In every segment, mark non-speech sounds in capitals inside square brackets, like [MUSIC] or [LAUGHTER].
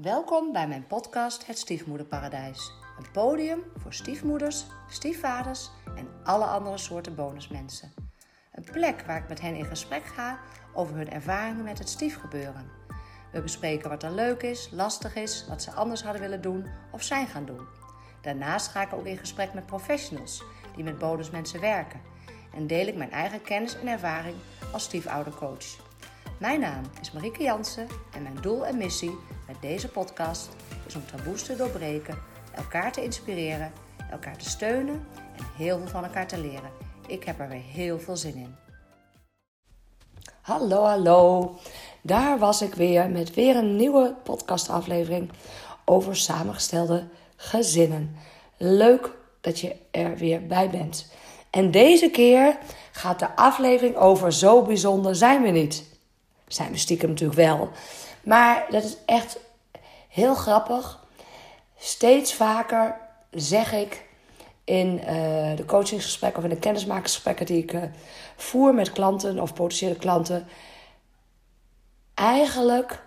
Welkom bij mijn podcast Het Stiefmoederparadijs. Een podium voor stiefmoeders, stiefvaders en alle andere soorten bonusmensen. Een plek waar ik met hen in gesprek ga over hun ervaringen met het stiefgebeuren. We bespreken wat er leuk is, lastig is, wat ze anders hadden willen doen of zijn gaan doen. Daarnaast ga ik ook in gesprek met professionals die met bonusmensen werken. En deel ik mijn eigen kennis en ervaring als stiefoudercoach. Mijn naam is Marieke Jansen en mijn doel en missie deze podcast is om taboes te doorbreken, elkaar te inspireren, elkaar te steunen en heel veel van elkaar te leren. Ik heb er weer heel veel zin in. Hallo, hallo. Daar was ik weer met weer een nieuwe podcastaflevering over samengestelde gezinnen. Leuk dat je er weer bij bent. En deze keer gaat de aflevering over Zo bijzonder zijn we niet. Zijn we stiekem natuurlijk wel. Maar dat is echt heel grappig. Steeds vaker zeg ik in uh, de coachingsgesprekken of in de kennismakingsgesprekken die ik uh, voer met klanten of potentiële klanten. Eigenlijk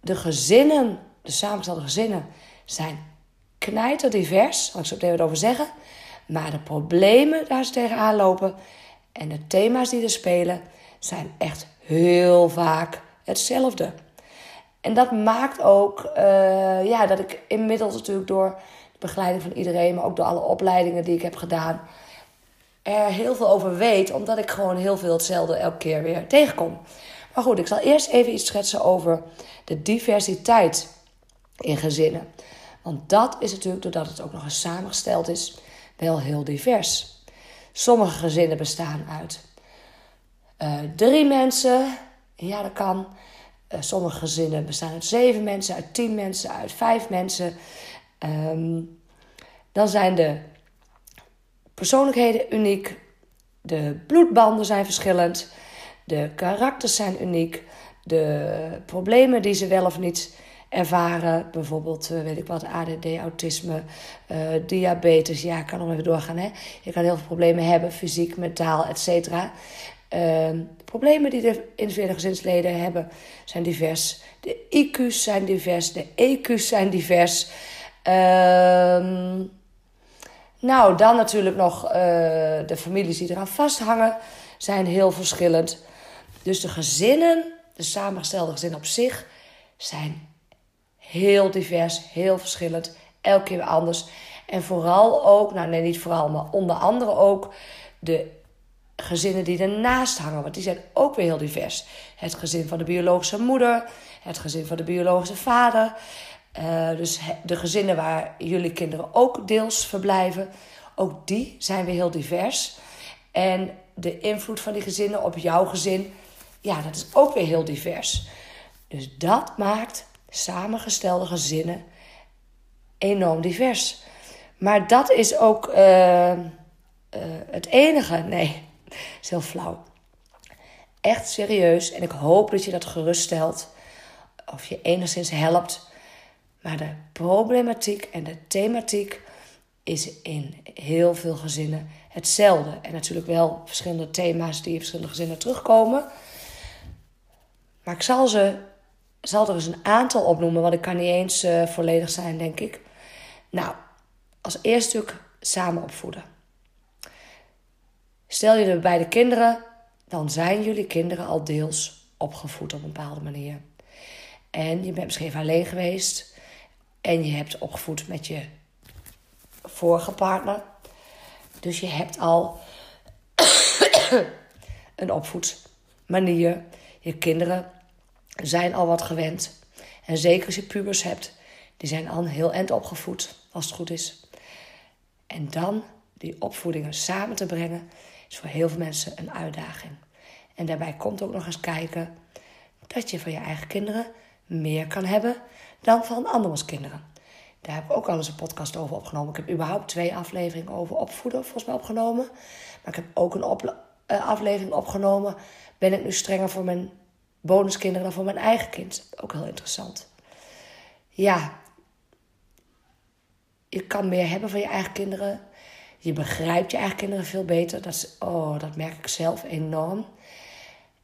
de gezinnen, de samengestelde gezinnen, zijn knijterdivers. Daar zal ik zo meteen wat over zeggen. Maar de problemen daar ze tegenaan lopen en de thema's die er spelen zijn echt heel vaak hetzelfde. En dat maakt ook uh, ja, dat ik inmiddels natuurlijk door de begeleiding van iedereen, maar ook door alle opleidingen die ik heb gedaan, er heel veel over weet, omdat ik gewoon heel veel hetzelfde elke keer weer tegenkom. Maar goed, ik zal eerst even iets schetsen over de diversiteit in gezinnen. Want dat is natuurlijk, doordat het ook nog eens samengesteld is, wel heel divers. Sommige gezinnen bestaan uit uh, drie mensen. Ja, dat kan. Uh, sommige gezinnen bestaan uit zeven mensen, uit tien mensen, uit vijf mensen. Um, dan zijn de persoonlijkheden uniek. De bloedbanden zijn verschillend. De karakters zijn uniek. De problemen die ze wel of niet ervaren. Bijvoorbeeld, uh, weet ik wat, ADD, autisme, uh, diabetes. Ja, ik kan nog even doorgaan. Hè? Je kan heel veel problemen hebben, fysiek, mentaal, et cetera. Uh, de problemen die de individuele gezinsleden hebben zijn divers. De IQ's zijn divers, de EQ's zijn divers. Ehm, nou, dan natuurlijk nog uh, de families die eraan vasthangen zijn heel verschillend. Dus de gezinnen, de samengestelde gezinnen op zich, zijn heel divers, heel verschillend, elke keer anders. En vooral ook, nou nee, niet vooral, maar onder andere ook de gezinnen die ernaast hangen, want die zijn ook weer heel divers. Het gezin van de biologische moeder, het gezin van de biologische vader. Uh, dus de gezinnen waar jullie kinderen ook deels verblijven, ook die zijn weer heel divers. En de invloed van die gezinnen op jouw gezin, ja, dat is ook weer heel divers. Dus dat maakt samengestelde gezinnen enorm divers. Maar dat is ook uh, uh, het enige. Nee, is heel flauw. Echt serieus. En ik hoop dat je dat geruststelt. Of je enigszins helpt. Maar de problematiek en de thematiek is in heel veel gezinnen hetzelfde. En natuurlijk wel verschillende thema's die in verschillende gezinnen terugkomen. Maar ik zal, ze, zal er eens een aantal opnoemen, want ik kan niet eens uh, volledig zijn, denk ik. Nou, als eerste stuk samen opvoeden. Stel je er bij de kinderen, dan zijn jullie kinderen al deels opgevoed op een bepaalde manier. En je bent misschien even alleen geweest en je hebt opgevoed met je vorige partner. Dus je hebt al [COUGHS] een opvoedmanier. Je kinderen zijn al wat gewend. En zeker als je pubers hebt, die zijn al heel eind opgevoed, als het goed is. En dan die opvoedingen samen te brengen, is voor heel veel mensen een uitdaging. En daarbij komt ook nog eens kijken dat je van je eigen kinderen meer kan hebben dan van andermans kinderen. Daar heb ik ook al eens een podcast over opgenomen. Ik heb überhaupt twee afleveringen over opvoeden volgens mij opgenomen. Maar ik heb ook een uh, aflevering opgenomen. Ben ik nu strenger voor mijn bonuskinderen dan voor mijn eigen kind? Ook heel interessant. Ja, je kan meer hebben van je eigen kinderen je begrijpt je eigen kinderen veel beter. Dat, is, oh, dat merk ik zelf enorm.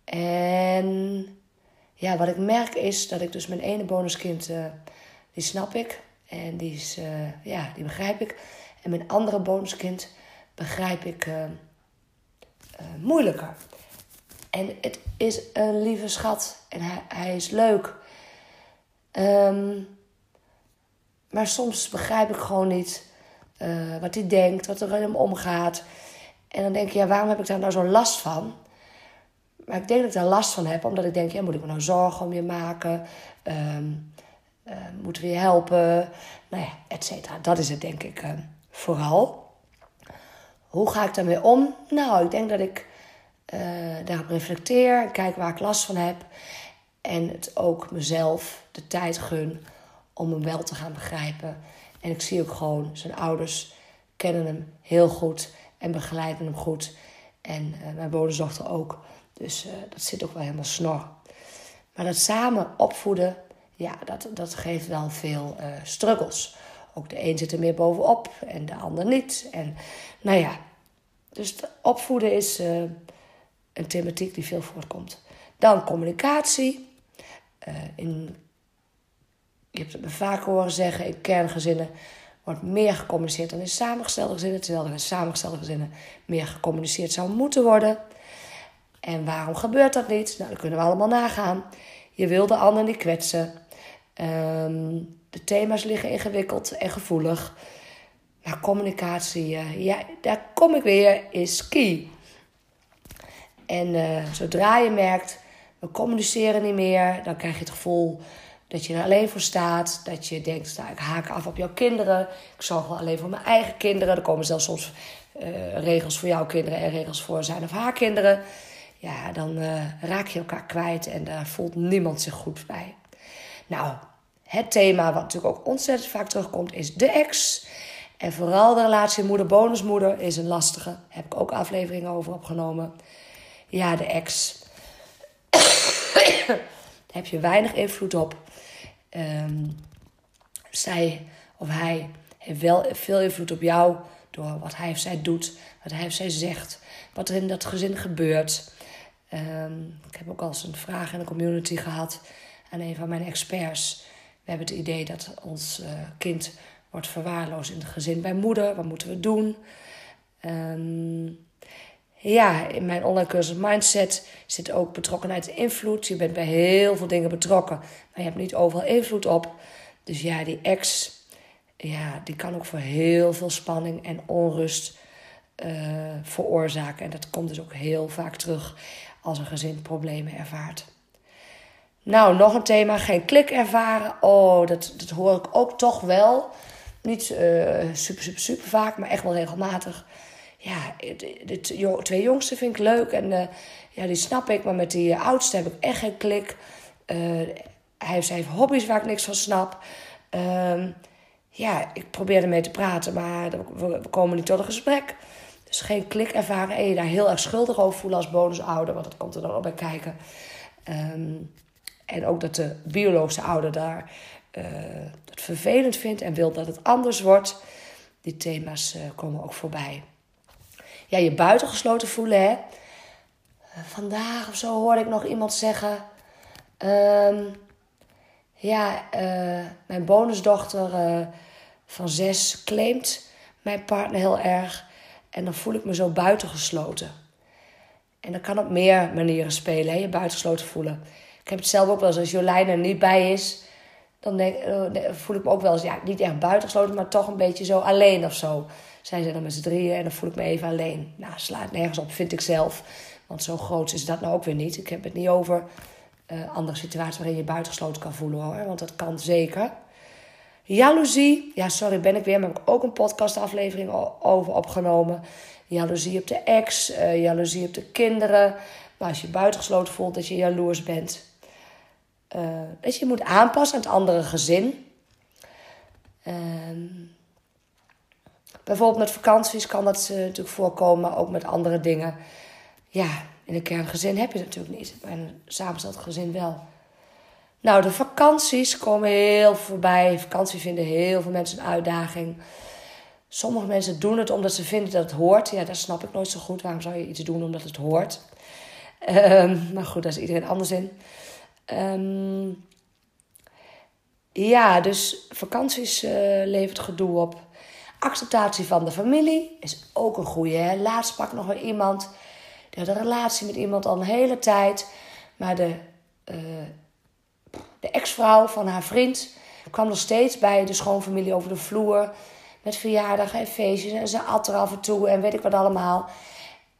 En ja, wat ik merk is dat ik dus mijn ene bonuskind, uh, die snap ik. En die, is, uh, ja, die begrijp ik. En mijn andere bonuskind begrijp ik uh, moeilijker. En het is een lieve schat. En hij, is leuk. Um, maar soms begrijp ik gewoon niet wat hij denkt, wat er in hem omgaat. En dan denk je, ja, waarom heb ik daar nou zo'n last van? Maar ik denk dat ik daar last van heb, omdat ik denk, ja, moet ik me nou zorgen om je maken? Um, uh, moeten we je helpen? Nou ja, et cetera. Dat is het denk ik uh, vooral. Hoe ga ik daarmee om? Nou, ik denk dat ik daarop reflecteer, kijk waar ik last van heb. En het ook mezelf de tijd gun om hem wel te gaan begrijpen. En ik zie ook gewoon, zijn ouders kennen hem heel goed en begeleiden hem goed. En mijn bonusdochter ook. Dus uh, dat zit ook wel helemaal snor. Maar dat samen opvoeden, ja, dat, dat geeft wel veel uh, struggles. Ook de een zit er meer bovenop en de ander niet. En nou ja, dus opvoeden is uh, een thematiek die veel voortkomt. Dan communicatie. in, je hebt het me vaak horen zeggen, in kerngezinnen wordt meer gecommuniceerd dan in samengestelde gezinnen. Terwijl er in samengestelde gezinnen meer gecommuniceerd zou moeten worden. En waarom gebeurt dat niet? Nou, dat kunnen we allemaal nagaan. Je wil de ander niet kwetsen. Um, de thema's liggen ingewikkeld en gevoelig. Maar communicatie, uh, ja, daar kom ik weer, is key. En uh, zodra je merkt, we communiceren niet meer, dan krijg je het gevoel dat je er alleen voor staat. Dat je denkt, nou, ik haak af op jouw kinderen. Ik zorg wel alleen voor mijn eigen kinderen. Er komen zelfs soms uh, regels voor jouw kinderen en regels voor zijn of haar kinderen ja, dan uh, raak je elkaar kwijt en daar voelt niemand zich goed bij. Nou, het thema wat natuurlijk ook ontzettend vaak terugkomt is de ex. En vooral de relatie moeder-bonusmoeder is een lastige. Heb ik ook afleveringen over opgenomen. Ja, de ex. Daar heb je weinig invloed op. Um, zij of hij heeft wel veel invloed op jou door wat hij of zij doet, wat hij of zij zegt, wat er in dat gezin gebeurt. Um, ik heb ook al eens een vraag in de community gehad aan een van mijn experts. We hebben het idee dat ons uh, kind wordt verwaarloosd in het gezin bij moeder. Wat moeten we doen? Um, ja, in mijn online cursus Mindset zit ook betrokkenheid en invloed. Je bent bij heel veel dingen betrokken, maar je hebt niet overal invloed op. Dus ja, die ex, ja, die kan ook voor heel veel spanning en onrust uh, veroorzaken. En dat komt dus ook heel vaak terug als een gezin problemen ervaart. Nou, nog een thema, geen klik ervaren. Oh, dat, dat hoor ik ook toch wel. Niet uh, super, super, super vaak, maar echt wel regelmatig. Ja, de, twee jongsten vind ik leuk en uh, ja, die snap ik. Maar met die uh, oudste heb ik echt geen klik. hij heeft, hobby's waar ik niks van snap. Ehm, ja, ik probeer ermee te praten, maar we, komen niet tot een gesprek. Dus geen klik ervaren en je daar heel erg schuldig over voelen als bonusouder, want dat komt er dan ook bij kijken. Um, en ook dat de biologische ouder daar uh, het vervelend vindt en wil dat het anders wordt. Die thema's uh, komen ook voorbij. Ja, je buitengesloten voelen, hè. Vandaag of zo hoorde ik nog iemand zeggen... Um, ja, uh, mijn bonusdochter van zes claimt mijn partner heel erg. En dan voel ik me zo buitengesloten. En dat kan op meer manieren spelen, hè? je buitengesloten voelen. Ik heb het zelf ook wel eens, als Jolijn er niet bij is, dan denk, eh, voel ik me ook wel eens, ja, niet echt buitengesloten, maar toch een beetje zo alleen of zo. Zij zijn dan met z'n drieën en dan voel ik me even alleen. Nou, slaat nergens op, vind ik zelf. Want zo groot is dat nou ook weer niet. Ik heb het niet over uh, andere situaties waarin je buitengesloten kan voelen hoor. Want dat kan zeker. Jaloezie, ja sorry ben ik weer, maar heb ik ook een podcastaflevering over opgenomen. Jaloezie op de ex, uh, jaloezie op de kinderen. Maar als je buitengesloten voelt dat je jaloers bent. Uh, dat je moet aanpassen aan het andere gezin. Uh, bijvoorbeeld met vakanties kan dat uh, natuurlijk voorkomen, maar ook met andere dingen. Ja, in een kerngezin heb je natuurlijk niet. Maar in een samengesteld gezin wel. Nou, de vakanties komen heel voorbij. Vakantie vinden heel veel mensen een uitdaging. Sommige mensen doen het omdat ze vinden dat het hoort. Ja, dat snap ik nooit zo goed. Waarom zou je iets doen omdat het hoort? Um, maar goed, daar is iedereen anders in. Ehm, ja, dus vakanties uh, levert gedoe op. Acceptatie van de familie is ook een goede. Laatst sprak nog weer iemand. Die had een relatie met iemand al een hele tijd. Maar de, uh, de ex-vrouw van haar vriend kwam nog steeds bij de schoonfamilie over de vloer. Met verjaardag en feestjes. En ze at er af en toe en weet ik wat allemaal.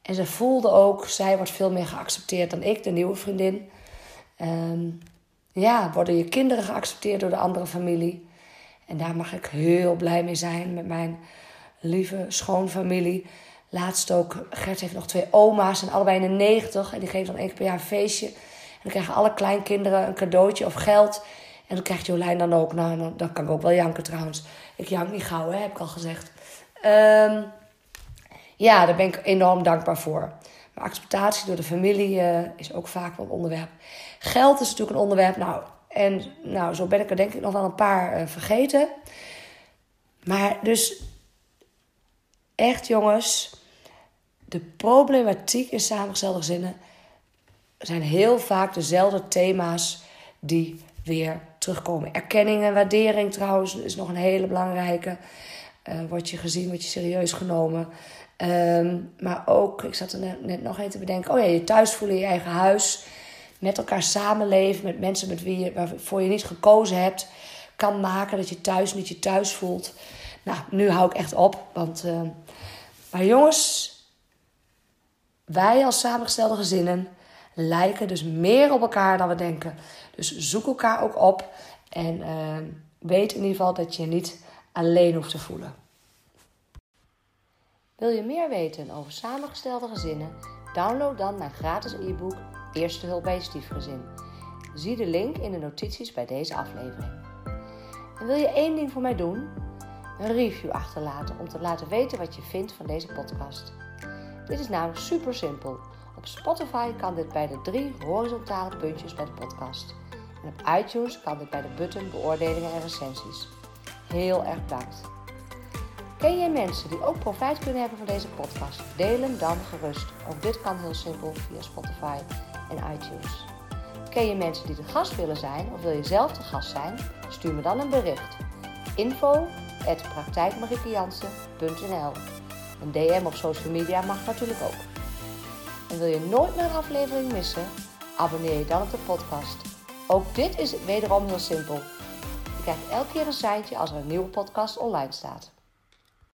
En ze voelde ook, zij wordt veel meer geaccepteerd dan ik, de nieuwe vriendin. Um, ja, worden je kinderen geaccepteerd door de andere familie. En daar mag ik heel blij mee zijn met mijn lieve schoonfamilie. Laatst ook, Gert heeft nog twee oma's en allebei in de 90. En die geven dan één keer per jaar een feestje. En dan krijgen alle kleinkinderen een cadeautje of geld. En dan krijgt Jolijn dan ook. Nou, dan, kan ik ook wel janken trouwens. Ik jank niet gauw, hè, heb ik al gezegd. Um, ja, daar ben ik enorm dankbaar voor. Maar acceptatie door de familie uh, is ook vaak wel een onderwerp. Geld is natuurlijk een onderwerp. Nou, en nou, zo ben ik er denk ik nog wel een paar uh, vergeten. Maar dus echt jongens, de problematiek in samengestelde gezinnen zijn heel vaak dezelfde thema's die weer terugkomen. Erkenning en waardering trouwens is nog een hele belangrijke. Uh, word je gezien, word je serieus genomen. Um, maar ook, ik zat er net, net nog een te bedenken. Oh ja, je thuis voelen in je eigen huis. Met elkaar samenleven. Met mensen met wie je, waarvoor je niet gekozen hebt. Kan maken dat je thuis niet je thuis voelt. Nou, nu hou ik echt op. Want, uh, maar jongens, wij als samengestelde gezinnen lijken dus meer op elkaar dan we denken. Dus zoek elkaar ook op. En uh, weet in ieder geval dat je je niet alleen hoeft te voelen. Wil je meer weten over samengestelde gezinnen? Download dan mijn gratis e-book Eerste hulp bij je stiefgezin. Zie de link in de notities bij deze aflevering. En wil je één ding voor mij doen? Een review achterlaten om te laten weten wat je vindt van deze podcast. Dit is namelijk super simpel. Op Spotify kan dit bij de drie horizontale puntjes bij de podcast. En op iTunes kan dit bij de button beoordelingen en recensies. Heel erg bedankt. Ken jij mensen die ook profijt kunnen hebben van deze podcast? Deel hem dan gerust. Ook dit kan heel simpel via Spotify en iTunes. Ken je mensen die de gast willen zijn of wil je zelf de gast zijn? Stuur me dan een bericht. Info Een DM op social media mag natuurlijk ook. En wil je nooit meer een aflevering missen? Abonneer je dan op de podcast. Ook dit is wederom heel simpel. Je krijgt elke keer een seintje als er een nieuwe podcast online staat.